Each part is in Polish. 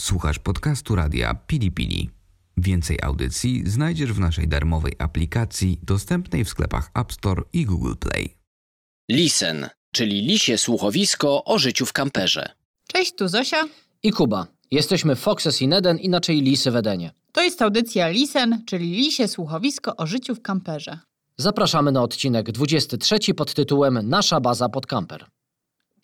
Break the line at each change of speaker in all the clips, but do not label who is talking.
Słuchasz podcastu radia Pili Pili. Więcej audycji znajdziesz w naszej darmowej aplikacji dostępnej w sklepach App Store i Google Play.
Lisen, czyli lisie słuchowisko o życiu w kamperze.
Cześć, tu Zosia.
i Kuba. Jesteśmy Foxes in Eden, inaczej Lisy w Edenie.
To jest audycja Lisen, czyli lisie słuchowisko o życiu w kamperze.
Zapraszamy na odcinek 23 pod tytułem Nasza baza pod kamper.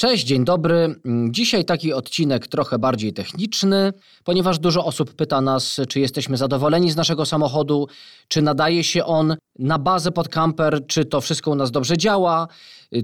Cześć, dzień dobry. Dzisiaj taki odcinek trochę bardziej techniczny, ponieważ dużo osób pyta nas, czy jesteśmy zadowoleni z naszego samochodu, czy nadaje się on na bazę pod kamper, czy to wszystko u nas dobrze działa.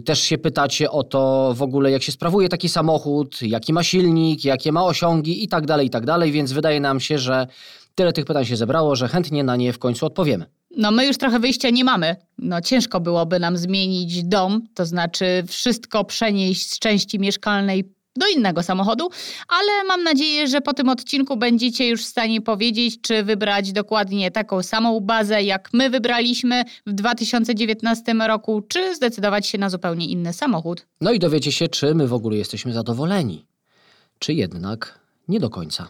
Też się pytacie o to w ogóle, jak się sprawuje taki samochód, jaki ma silnik, jakie ma osiągi i tak dalej, i tak dalej, więc wydaje nam się, że tyle tych pytań się zebrało, że chętnie na nie w końcu odpowiemy.
No my już trochę wyjścia nie mamy. No ciężko byłoby nam zmienić dom, to znaczy wszystko przenieść z części mieszkalnej do innego samochodu, ale mam nadzieję, że po tym odcinku będziecie już w stanie powiedzieć, czy wybrać dokładnie taką samą bazę, jak my wybraliśmy w 2019 roku, czy zdecydować się na zupełnie inny samochód.
No i dowiecie się, czy my w ogóle jesteśmy zadowoleni, czy jednak nie do końca.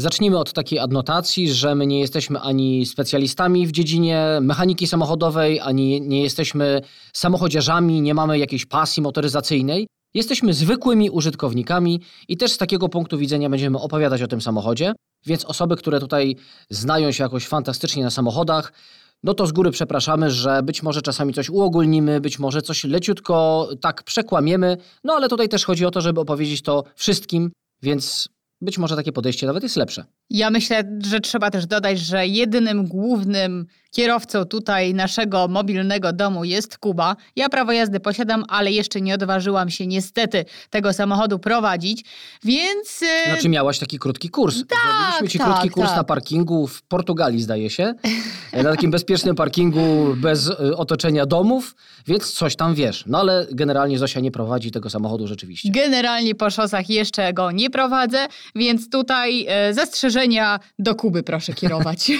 Zacznijmy od takiej adnotacji, że my nie jesteśmy ani specjalistami w dziedzinie mechaniki samochodowej, ani nie jesteśmy samochodziarzami, nie mamy jakiejś pasji motoryzacyjnej. Jesteśmy zwykłymi użytkownikami i też z takiego punktu widzenia będziemy opowiadać o tym samochodzie, więc osoby, które tutaj znają się jakoś fantastycznie na samochodach, no to z góry przepraszamy, że być może czasami coś uogólnimy, być może coś leciutko tak przekłamiemy, no ale tutaj też chodzi o to, żeby opowiedzieć to wszystkim, więc być może takie podejście nawet jest lepsze.
Ja myślę, że trzeba też dodać, że jedynym głównym kierowcą tutaj naszego mobilnego domu jest Kuba. Ja prawo jazdy posiadam, ale jeszcze nie odważyłam się niestety tego samochodu prowadzić, więc... e,
Znaczy miałaś taki krótki kurs. Zrobiliśmy ci
tak,
krótki kurs
tak.
na parkingu w Portugalii, zdaje się. Na takim bezpiecznym parkingu bez y, otoczenia domów, więc coś tam wiesz. No ale generalnie Zosia nie prowadzi tego samochodu rzeczywiście.
Generalnie po szosach jeszcze go nie prowadzę, więc tutaj e, zastrzeżenia do Kuby proszę kierować.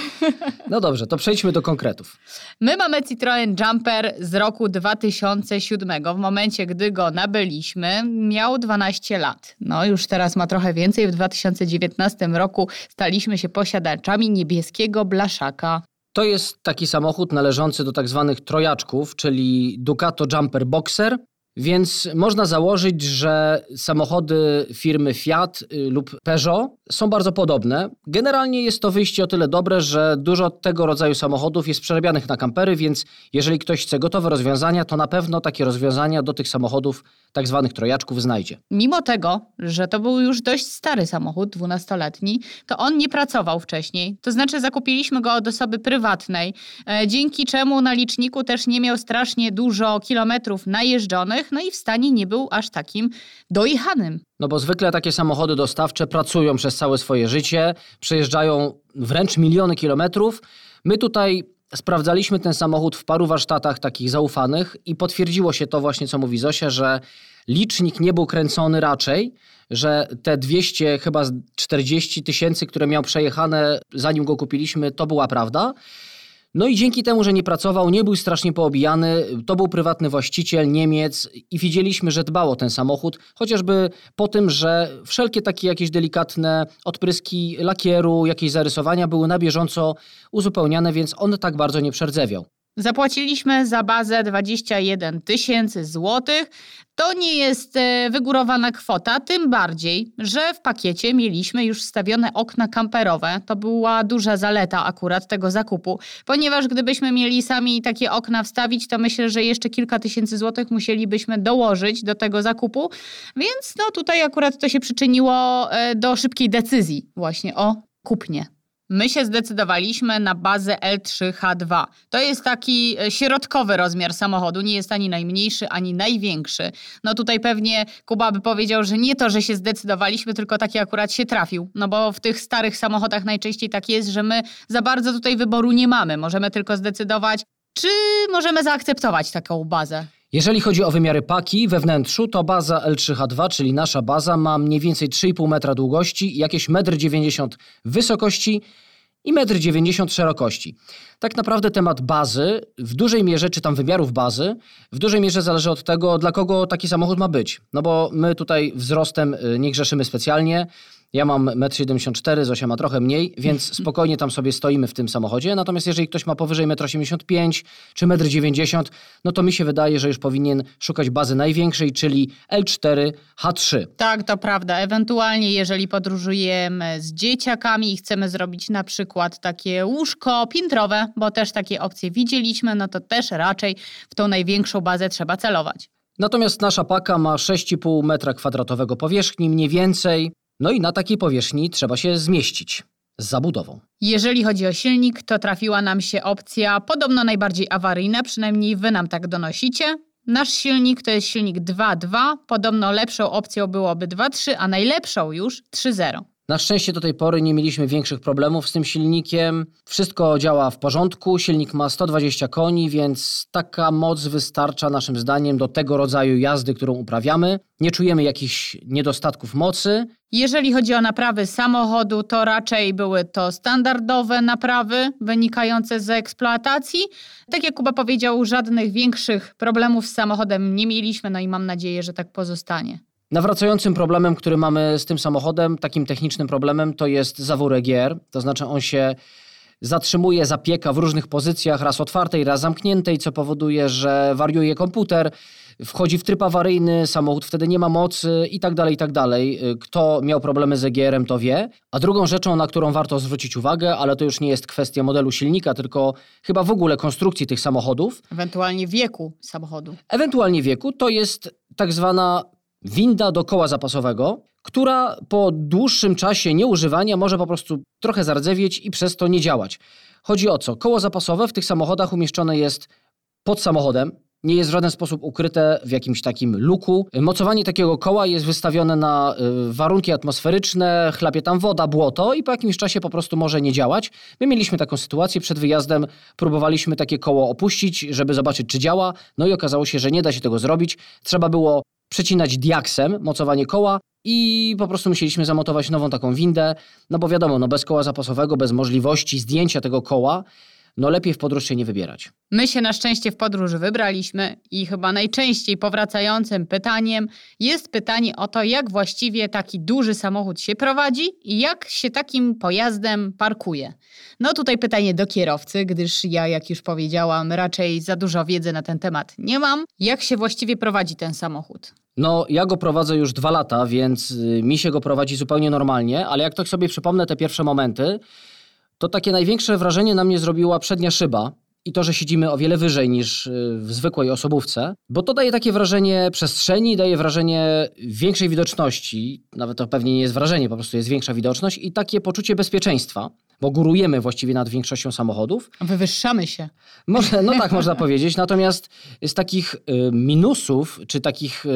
No dobrze, to przejdźmy do konkretów.
My mamy Citroen Jumper z roku 2007. W momencie, gdy go nabyliśmy, miał 12 lat. No już teraz ma trochę więcej. W 2019 roku staliśmy się posiadaczami niebieskiego blaszaka.
To jest taki samochód należący do tak zwanych trojaczków, czyli Ducato Jumper Boxer, więc można założyć, że samochody firmy Fiat y, lub Peugeot są bardzo podobne. Generalnie jest to wyjście o tyle dobre, że dużo tego rodzaju samochodów jest przerabianych na kampery, więc jeżeli ktoś chce gotowe rozwiązania, to na pewno takie rozwiązania do tych samochodów tak zwanych trojaczków znajdzie.
Mimo tego, że to był już dość stary samochód, 12-letni, to on nie pracował wcześniej. To znaczy zakupiliśmy go od osoby prywatnej, e, dzięki czemu na liczniku też nie miał strasznie dużo kilometrów najeżdżonych, no i w stanie nie był aż takim dojechanym.
No bo zwykle takie samochody dostawcze pracują przez całe swoje życie, przejeżdżają wręcz miliony kilometrów. My tutaj sprawdzaliśmy ten samochód w paru warsztatach takich zaufanych i potwierdziło się to właśnie, co mówi Zosia, że licznik nie był kręcony raczej, że te 200, chyba z 40 tysięcy, które miał przejechane zanim go kupiliśmy, to była prawda. No i dzięki temu, że nie pracował, nie był strasznie poobijany, to był prywatny właściciel, Niemiec i widzieliśmy, że dbał o ten samochód, chociażby po tym, że wszelkie takie jakieś delikatne odpryski lakieru, jakieś zarysowania były na bieżąco uzupełniane, więc on tak bardzo nie przerdzewiał.
Zapłaciliśmy za bazę 21 tysięcy złotych. To nie jest e, wygórowana kwota, tym bardziej, że w pakiecie mieliśmy już wstawione okna kamperowe. To była duża zaleta akurat tego zakupu, ponieważ gdybyśmy mieli sami takie okna wstawić, to myślę, że jeszcze kilka tysięcy złotych musielibyśmy dołożyć do tego zakupu, więc no tutaj akurat to się przyczyniło e, do szybkiej decyzji właśnie o kupnie. My się zdecydowaliśmy na bazę L3H2. To jest taki e, środkowy rozmiar samochodu, nie jest ani najmniejszy, ani największy. No tutaj pewnie Kuba by powiedział, że nie to, że się zdecydowaliśmy, tylko taki akurat się trafił. No bo w tych starych samochodach najczęściej tak jest, że my za bardzo tutaj wyboru nie mamy. Możemy tylko zdecydować, czy możemy zaakceptować taką bazę.
Jeżeli chodzi o wymiary paki we wnętrzu, to baza L3H2, czyli nasza baza, ma mniej więcej 3,5 metra długości, jakieś 1,90 m wysokości i 1,90 m szerokości. Tak naprawdę temat bazy, w dużej mierze, czy tam wymiarów bazy, w dużej mierze zależy od tego, dla kogo taki samochód ma być. No bo my tutaj wzrostem y, nie grzeszymy specjalnie. Ja mam 1,74 m, Zosia ma trochę mniej, więc spokojnie tam sobie stoimy w tym samochodzie. Natomiast jeżeli ktoś ma powyżej 1,85 m czy 1,90 m, no to mi się wydaje, że już powinien szukać bazy największej, czyli L4 H3.
Tak, to prawda. Ewentualnie jeżeli podróżujemy z dzieciakami i chcemy zrobić na przykład takie łóżko piętrowe, bo też takie opcje widzieliśmy, no to też raczej w tą największą bazę trzeba celować.
Natomiast nasza paka ma 6,5 metra kwadratowego powierzchni, mniej więcej. No i na takiej powierzchni trzeba się zmieścić z zabudową.
Jeżeli chodzi o silnik, to trafiła nam się opcja podobno najbardziej awaryjna, przynajmniej wy nam tak donosicie. Nasz silnik to jest silnik 2.2, podobno lepszą opcją byłoby 2.3, a najlepszą już 3.0.
Na szczęście do tej pory nie mieliśmy większych problemów z tym silnikiem. Wszystko działa w porządku. Silnik ma 120 koni, więc taka moc wystarcza naszym zdaniem do tego rodzaju jazdy, którą uprawiamy. Nie czujemy jakichś niedostatków mocy.
Jeżeli chodzi o naprawy samochodu, to raczej były to standardowe naprawy wynikające z eksploatacji. Tak jak Kuba powiedział, żadnych większych problemów z samochodem nie mieliśmy, no i mam nadzieję, że tak pozostanie.
Nawracającym problemem, który mamy z tym samochodem, takim technicznym problemem, to jest zawór EGR. To znaczy on się zatrzymuje, zapieka w różnych pozycjach, raz otwartej, raz zamkniętej, co powoduje, że wariuje komputer, wchodzi w tryb awaryjny, samochód wtedy nie ma mocy i tak dalej, i tak dalej. Kto miał problemy z EGR-em, to wie. A drugą rzeczą, na którą warto zwrócić uwagę, ale to już nie jest kwestia modelu silnika, tylko chyba w ogóle konstrukcji tych samochodów.
Ewentualnie wieku samochodu.
Ewentualnie wieku, to jest tak zwana winda do koła zapasowego, która po dłuższym czasie nieużywania może po prostu trochę zardzewieć i przez to nie działać. Chodzi o co? Koło zapasowe w tych samochodach umieszczone jest pod samochodem, nie jest w żaden sposób ukryte w jakimś takim luku. Mocowanie takiego koła jest wystawione na y, warunki atmosferyczne, chlapie tam woda, błoto i po jakimś czasie po prostu może nie działać. My mieliśmy taką sytuację, przed wyjazdem próbowaliśmy takie koło opuścić, żeby zobaczyć czy działa, no i okazało się, że nie da się tego zrobić. Trzeba było przecinać diaksem mocowanie koła i po prostu musieliśmy zamontować nową taką windę, no bo wiadomo, no bez koła zapasowego, bez możliwości zdjęcia tego koła, no lepiej w podróż się nie wybierać.
My się na szczęście w podróż wybraliśmy i chyba najczęściej powracającym pytaniem jest pytanie o to, jak właściwie taki duży samochód się prowadzi i jak się takim pojazdem parkuje. No tutaj pytanie do kierowcy, gdyż ja, jak już powiedziałam, raczej za dużo wiedzy na ten temat nie mam. Jak się właściwie prowadzi ten samochód?
No, ja go prowadzę już dwa lata, więc y, mi się go prowadzi zupełnie normalnie, ale jak tak sobie przypomnę te pierwsze momenty, to takie największe wrażenie na mnie zrobiła przednia szyba i to, że siedzimy o wiele wyżej niż y, w zwykłej osobówce, bo to daje takie wrażenie przestrzeni, daje wrażenie większej widoczności, nawet to pewnie nie jest wrażenie, po prostu jest większa widoczność i takie poczucie bezpieczeństwa, bo górujemy właściwie nad większością samochodów.
Wywyższamy się.
Może, no tak można powiedzieć, natomiast z takich y, minusów, czy takich y,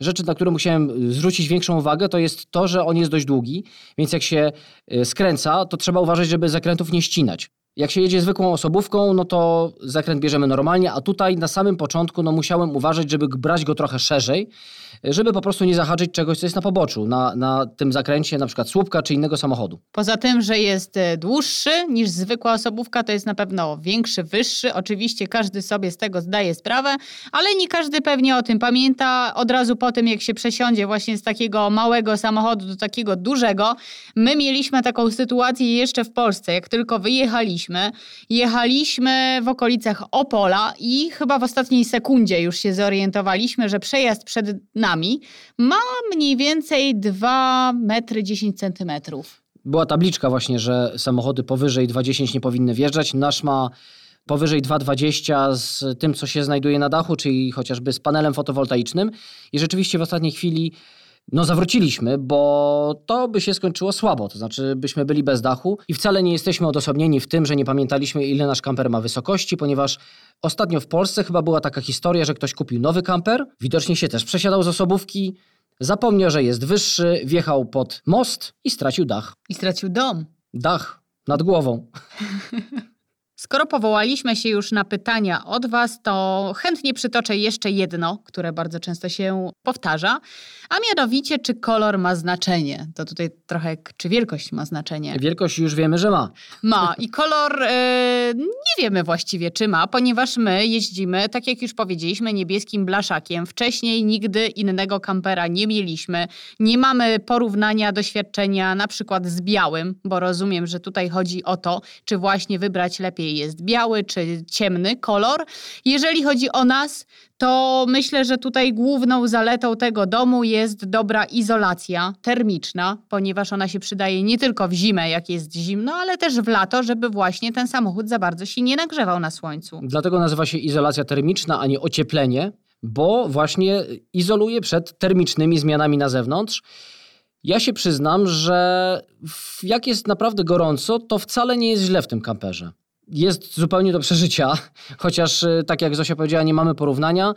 rzeczy, na które musiałem zwrócić większą uwagę, to jest to, że on jest dość długi, więc jak się skręca, to trzeba uważać, żeby zakrętów nie ścinać. Jak się jedzie zwykłą osobówką, no to zakręt bierzemy normalnie, a tutaj na samym początku no musiałem uważać, żeby brać go trochę szerzej, żeby po prostu nie zahaczyć czegoś, co jest na poboczu, na, na tym zakręcie na przykład słupka czy innego samochodu.
Poza tym, że jest e, dłuższy niż zwykła osobówka, to jest na pewno większy, wyższy. Oczywiście każdy sobie z tego zdaje sprawę, ale nie każdy pewnie o tym pamięta. Od razu po tym, jak się przesiądzie właśnie z takiego małego samochodu do takiego dużego, my mieliśmy taką sytuację jeszcze w Polsce, jak tylko wyjechaliśmy, jechaliśmy w okolicach Opola i chyba w ostatniej sekundzie już się zorientowaliśmy, że przejazd przed nami nami ma mniej więcej 2 metry 10 centymetrów.
Była tabliczka właśnie, że samochody powyżej 2,10 nie powinny wjeżdżać. Nasz ma powyżej 2,20 z tym, co się znajduje na dachu, czyli chociażby z panelem fotowoltaicznym. I rzeczywiście w ostatniej chwili no zawróciliśmy, bo to by się skończyło słabo, to znaczy byśmy byli bez dachu i wcale nie jesteśmy odosobnieni w tym, że nie pamiętaliśmy ile nasz kamper ma wysokości, ponieważ ostatnio w Polsce chyba była taka historia, że ktoś kupił nowy kamper, widocznie się też przesiadał z osobówki, zapomniał, że jest wyższy, wjechał pod most i stracił dach.
I stracił dom.
Dach nad głową.
Skoro powołaliśmy się już na pytania od Was, to chętnie przytoczę jeszcze jedno, które bardzo często się powtarza, a mianowicie, czy kolor ma znaczenie. To tutaj trochę, czy wielkość ma znaczenie.
Wielkość już wiemy, że ma.
Ma i kolor e, nie wiemy właściwie, czy ma, ponieważ my jeździmy, tak jak już powiedzieliśmy, niebieskim blaszakiem. Wcześniej nigdy innego kampera nie mieliśmy. Nie mamy porównania doświadczenia na przykład z białym, bo rozumiem, że tutaj chodzi o to, czy właśnie wybrać lepiej jest biały czy ciemny kolor. Jeżeli chodzi o nas, to myślę, że tutaj główną zaletą tego domu jest dobra izolacja termiczna, ponieważ ona się przydaje nie tylko w zimę, jak jest zimno, ale też w lato, żeby właśnie ten samochód za bardzo się nie nagrzewał na słońcu.
Dlatego nazywa się izolacja termiczna, a nie ocieplenie, bo właśnie izoluje przed termicznymi zmianami na zewnątrz. Ja się przyznam, że jak jest naprawdę gorąco, to wcale nie jest źle w tym kamperze jest zupełnie do przeżycia, chociaż y, tak jak Zosia powiedziała, nie mamy porównania.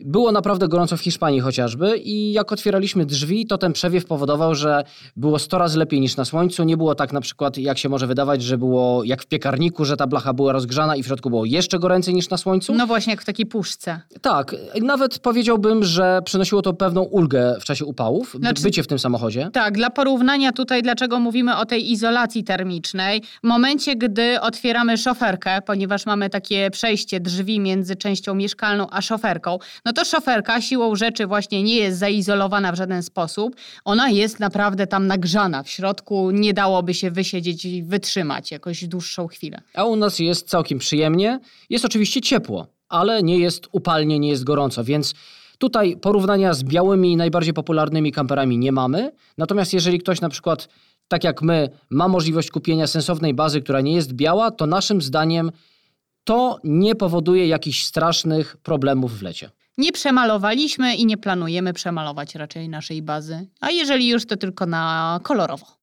Było naprawdę gorąco w Hiszpanii chociażby i jak otwieraliśmy drzwi, to ten przewiew powodował, że było 100 razy lepiej niż na słońcu. Nie było tak na przykład, jak się może wydawać, że było jak w piekarniku, że ta blacha była rozgrzana i w środku było jeszcze goręcej niż na słońcu.
No właśnie, jak w takiej puszce.
Tak, nawet powiedziałbym, że przynosiło to pewną ulgę w czasie upałów, znaczy, bycie w tym samochodzie.
Tak, dla porównania tutaj, dlaczego mówimy o tej izolacji termicznej. W momencie, gdy otwieramy szoferkę, ponieważ mamy takie przejście drzwi między częścią mieszkalną a szoferką, no to szoferka siłą rzeczy właśnie nie jest zaizolowana w żaden sposób. Ona jest naprawdę tam nagrzana. W środku nie dałoby się wysiedzieć i wytrzymać jakoś dłuższą chwilę.
A u nas jest całkiem przyjemnie. Jest oczywiście ciepło, ale nie jest upalnie, nie jest gorąco, więc Tutaj porównania z białymi najbardziej popularnymi kamperami nie mamy. Natomiast jeżeli ktoś na przykład tak jak my, ma możliwość kupienia sensownej bazy, która nie jest biała, to naszym zdaniem to nie powoduje jakichś strasznych problemów w lecie.
Nie przemalowaliśmy i nie planujemy przemalować raczej naszej bazy, a jeżeli już, to tylko na kolorowo.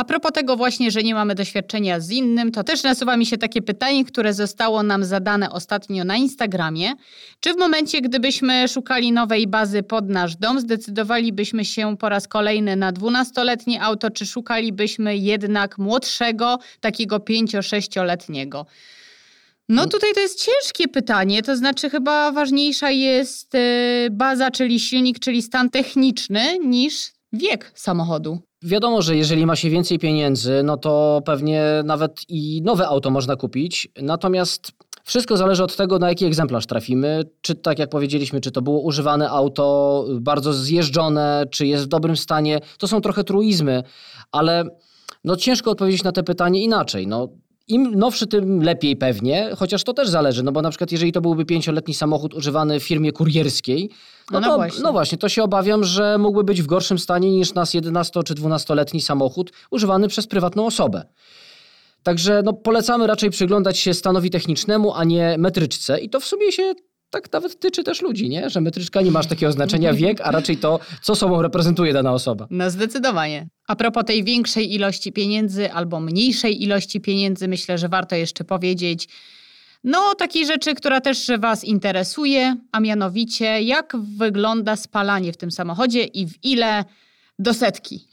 A propos tego właśnie, że nie mamy doświadczenia z innym, to też nasuwa mi się takie pytanie, które zostało nam zadane ostatnio na Instagramie. Czy w momencie, gdybyśmy szukali nowej bazy pod nasz dom, zdecydowalibyśmy się po raz kolejny na 12-letnie auto, czy szukalibyśmy jednak młodszego, takiego 5-6-letniego? No tutaj to jest ciężkie pytanie, to znaczy chyba ważniejsza jest y, baza, czyli silnik, czyli stan techniczny niż wiek samochodu.
Wiadomo, że jeżeli ma się więcej pieniędzy, no to pewnie nawet i nowe auto można kupić. Natomiast wszystko zależy od tego, na jaki egzemplarz trafimy. Czy tak jak powiedzieliśmy, czy to było używane auto, bardzo zjeżdżone, czy jest w dobrym stanie. To są trochę truizmy, ale no ciężko odpowiedzieć na te pytanie inaczej. No, im nowszy, tym lepiej pewnie, chociaż to też zależy, no bo na przykład jeżeli to byłby pięcioletni samochód używany w firmie kurierskiej, no, no, to, właśnie. no właśnie, to się obawiam, że mógłby być w gorszym stanie niż nas 11 czy 12-letni samochód używany przez prywatną osobę. Także no, polecamy raczej przyglądać się stanowi technicznemu, a nie metryczce i to w sumie się tak nawet tyczy też ludzi, nie? Że metryczka nie masz takiego znaczenia wiek, a raczej to, co sobą reprezentuje dana osoba.
No zdecydowanie. A propos tej większej ilości pieniędzy albo mniejszej ilości pieniędzy, myślę, że warto jeszcze powiedzieć, no, takiej rzeczy, która też Was interesuje, a mianowicie jak wygląda spalanie w tym samochodzie i w ile do setki.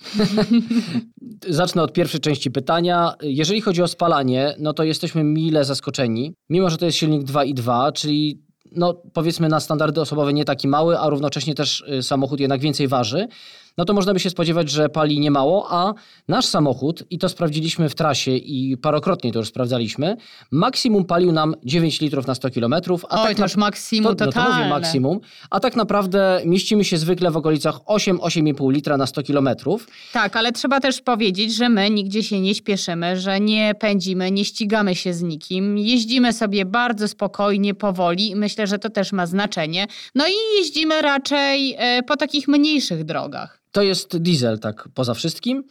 Zacznę od pierwszej części pytania. Jeżeli chodzi o spalanie, no to jesteśmy mile zaskoczeni. Mimo, że to jest silnik 2.2, czyli no, powiedzmy na standardy osobowe nie taki mały, a równocześnie też y, samochód jednak więcej waży, no to można by się spodziewać, że pali niemało, a nasz samochód, i to sprawdziliśmy w trasie i parokrotnie to już sprawdzaliśmy, maksimum palił nam 9 litrów na 100 kilometrów.
Oj, tak to już maksimum to,
totalne. No to mówię maksimum, a tak naprawdę mieścimy się zwykle w okolicach 8-8,5 litra na 100 kilometrów.
Tak, ale trzeba też powiedzieć, że my nigdzie się nie śpieszymy, że nie pędzimy, nie ścigamy się z nikim, jeździmy sobie bardzo spokojnie, powoli myślę, że to też ma znaczenie. No i jeździmy raczej e, po takich mniejszych drogach.
To jest diesel, tak poza wszystkim.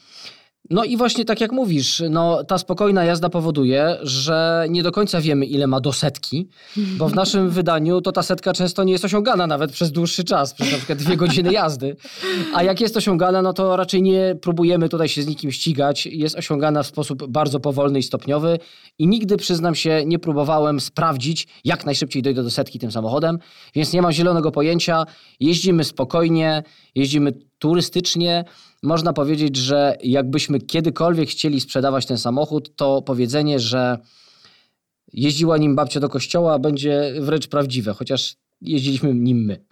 No i właśnie tak jak mówisz, no, ta spokojna jazda powoduje, że nie do końca wiemy, ile ma do setki, bo w naszym wydaniu to ta setka często nie jest osiągana nawet przez dłuższy czas, przez na przykład dwie godziny jazdy. A jak jest osiągana, no to raczej nie próbujemy tutaj się z nikim ścigać. Jest osiągana w sposób bardzo powolny i stopniowy i nigdy, przyznam się, nie próbowałem sprawdzić, jak najszybciej dojdę do setki tym samochodem, więc nie mam zielonego pojęcia. Jeździmy spokojnie, jeździmy turystycznie można powiedzieć, że jakbyśmy kiedykolwiek chcieli sprzedawać ten samochód, to powiedzenie, że jeździła nim babcia do kościoła, będzie wręcz prawdziwe, chociaż jeździliśmy nim my.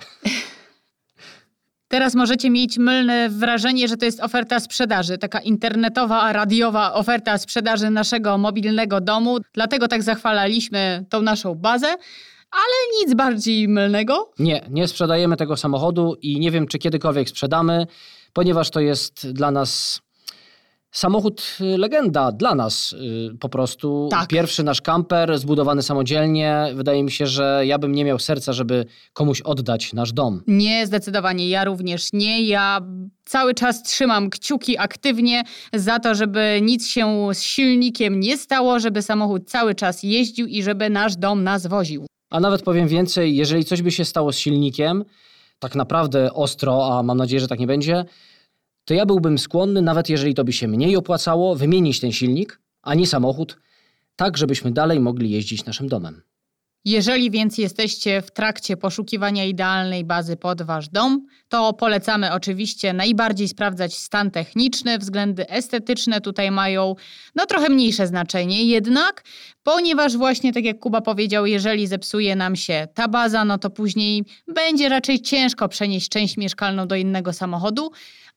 Teraz możecie mieć mylne wrażenie, że to jest oferta sprzedaży, taka internetowa, radiowa oferta sprzedaży naszego mobilnego domu. Dlatego tak zachwalaliśmy tą naszą bazę, ale nic bardziej mylnego.
Nie, nie sprzedajemy tego samochodu i nie wiem, czy kiedykolwiek sprzedamy, ponieważ to jest dla nas samochód y, legenda dla nas y, po prostu.
Tak.
Pierwszy nasz kamper zbudowany samodzielnie. Wydaje mi się, że ja bym nie miał serca, żeby komuś oddać nasz dom.
Nie, zdecydowanie ja również nie. Ja cały czas trzymam kciuki aktywnie za to, żeby nic się z silnikiem nie stało, żeby samochód cały czas jeździł i żeby nasz dom nas woził.
A nawet powiem więcej, jeżeli coś by się stało z silnikiem, tak naprawdę ostro, a mam nadzieję, że tak nie będzie, to ja byłbym skłonny, nawet jeżeli to by się mniej opłacało, wymienić ten silnik, a nie samochód, tak żebyśmy dalej mogli jeździć naszym domem.
Jeżeli więc jesteście w trakcie poszukiwania idealnej bazy pod wasz dom, to polecamy oczywiście najbardziej sprawdzać stan techniczny, względy estetyczne tutaj mają no trochę mniejsze znaczenie jednak, ponieważ właśnie tak jak Kuba powiedział, jeżeli zepsuje nam się ta baza, no to później będzie raczej ciężko przenieść część mieszkalną do innego samochodu,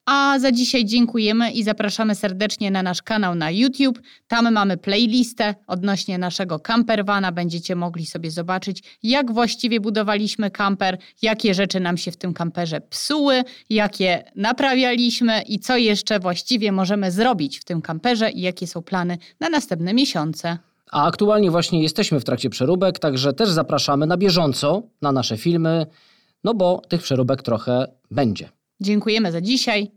a za dzisiaj dziękujemy i zapraszamy serdecznie na nasz kanał na YouTube. Tam mamy playlistę odnośnie naszego campervana. Będziecie mogli sobie zobaczyć, jak właściwie budowaliśmy camper, jakie rzeczy nam się w tym camperze psuły, jakie naprawialiśmy i co jeszcze właściwie możemy zrobić w tym camperze i jakie są plany na następne miesiące.
A aktualnie właśnie jesteśmy w trakcie przeróbek, także też zapraszamy na bieżąco na nasze filmy, no bo tych przeróbek trochę będzie.
Dziękujemy za dzisiaj.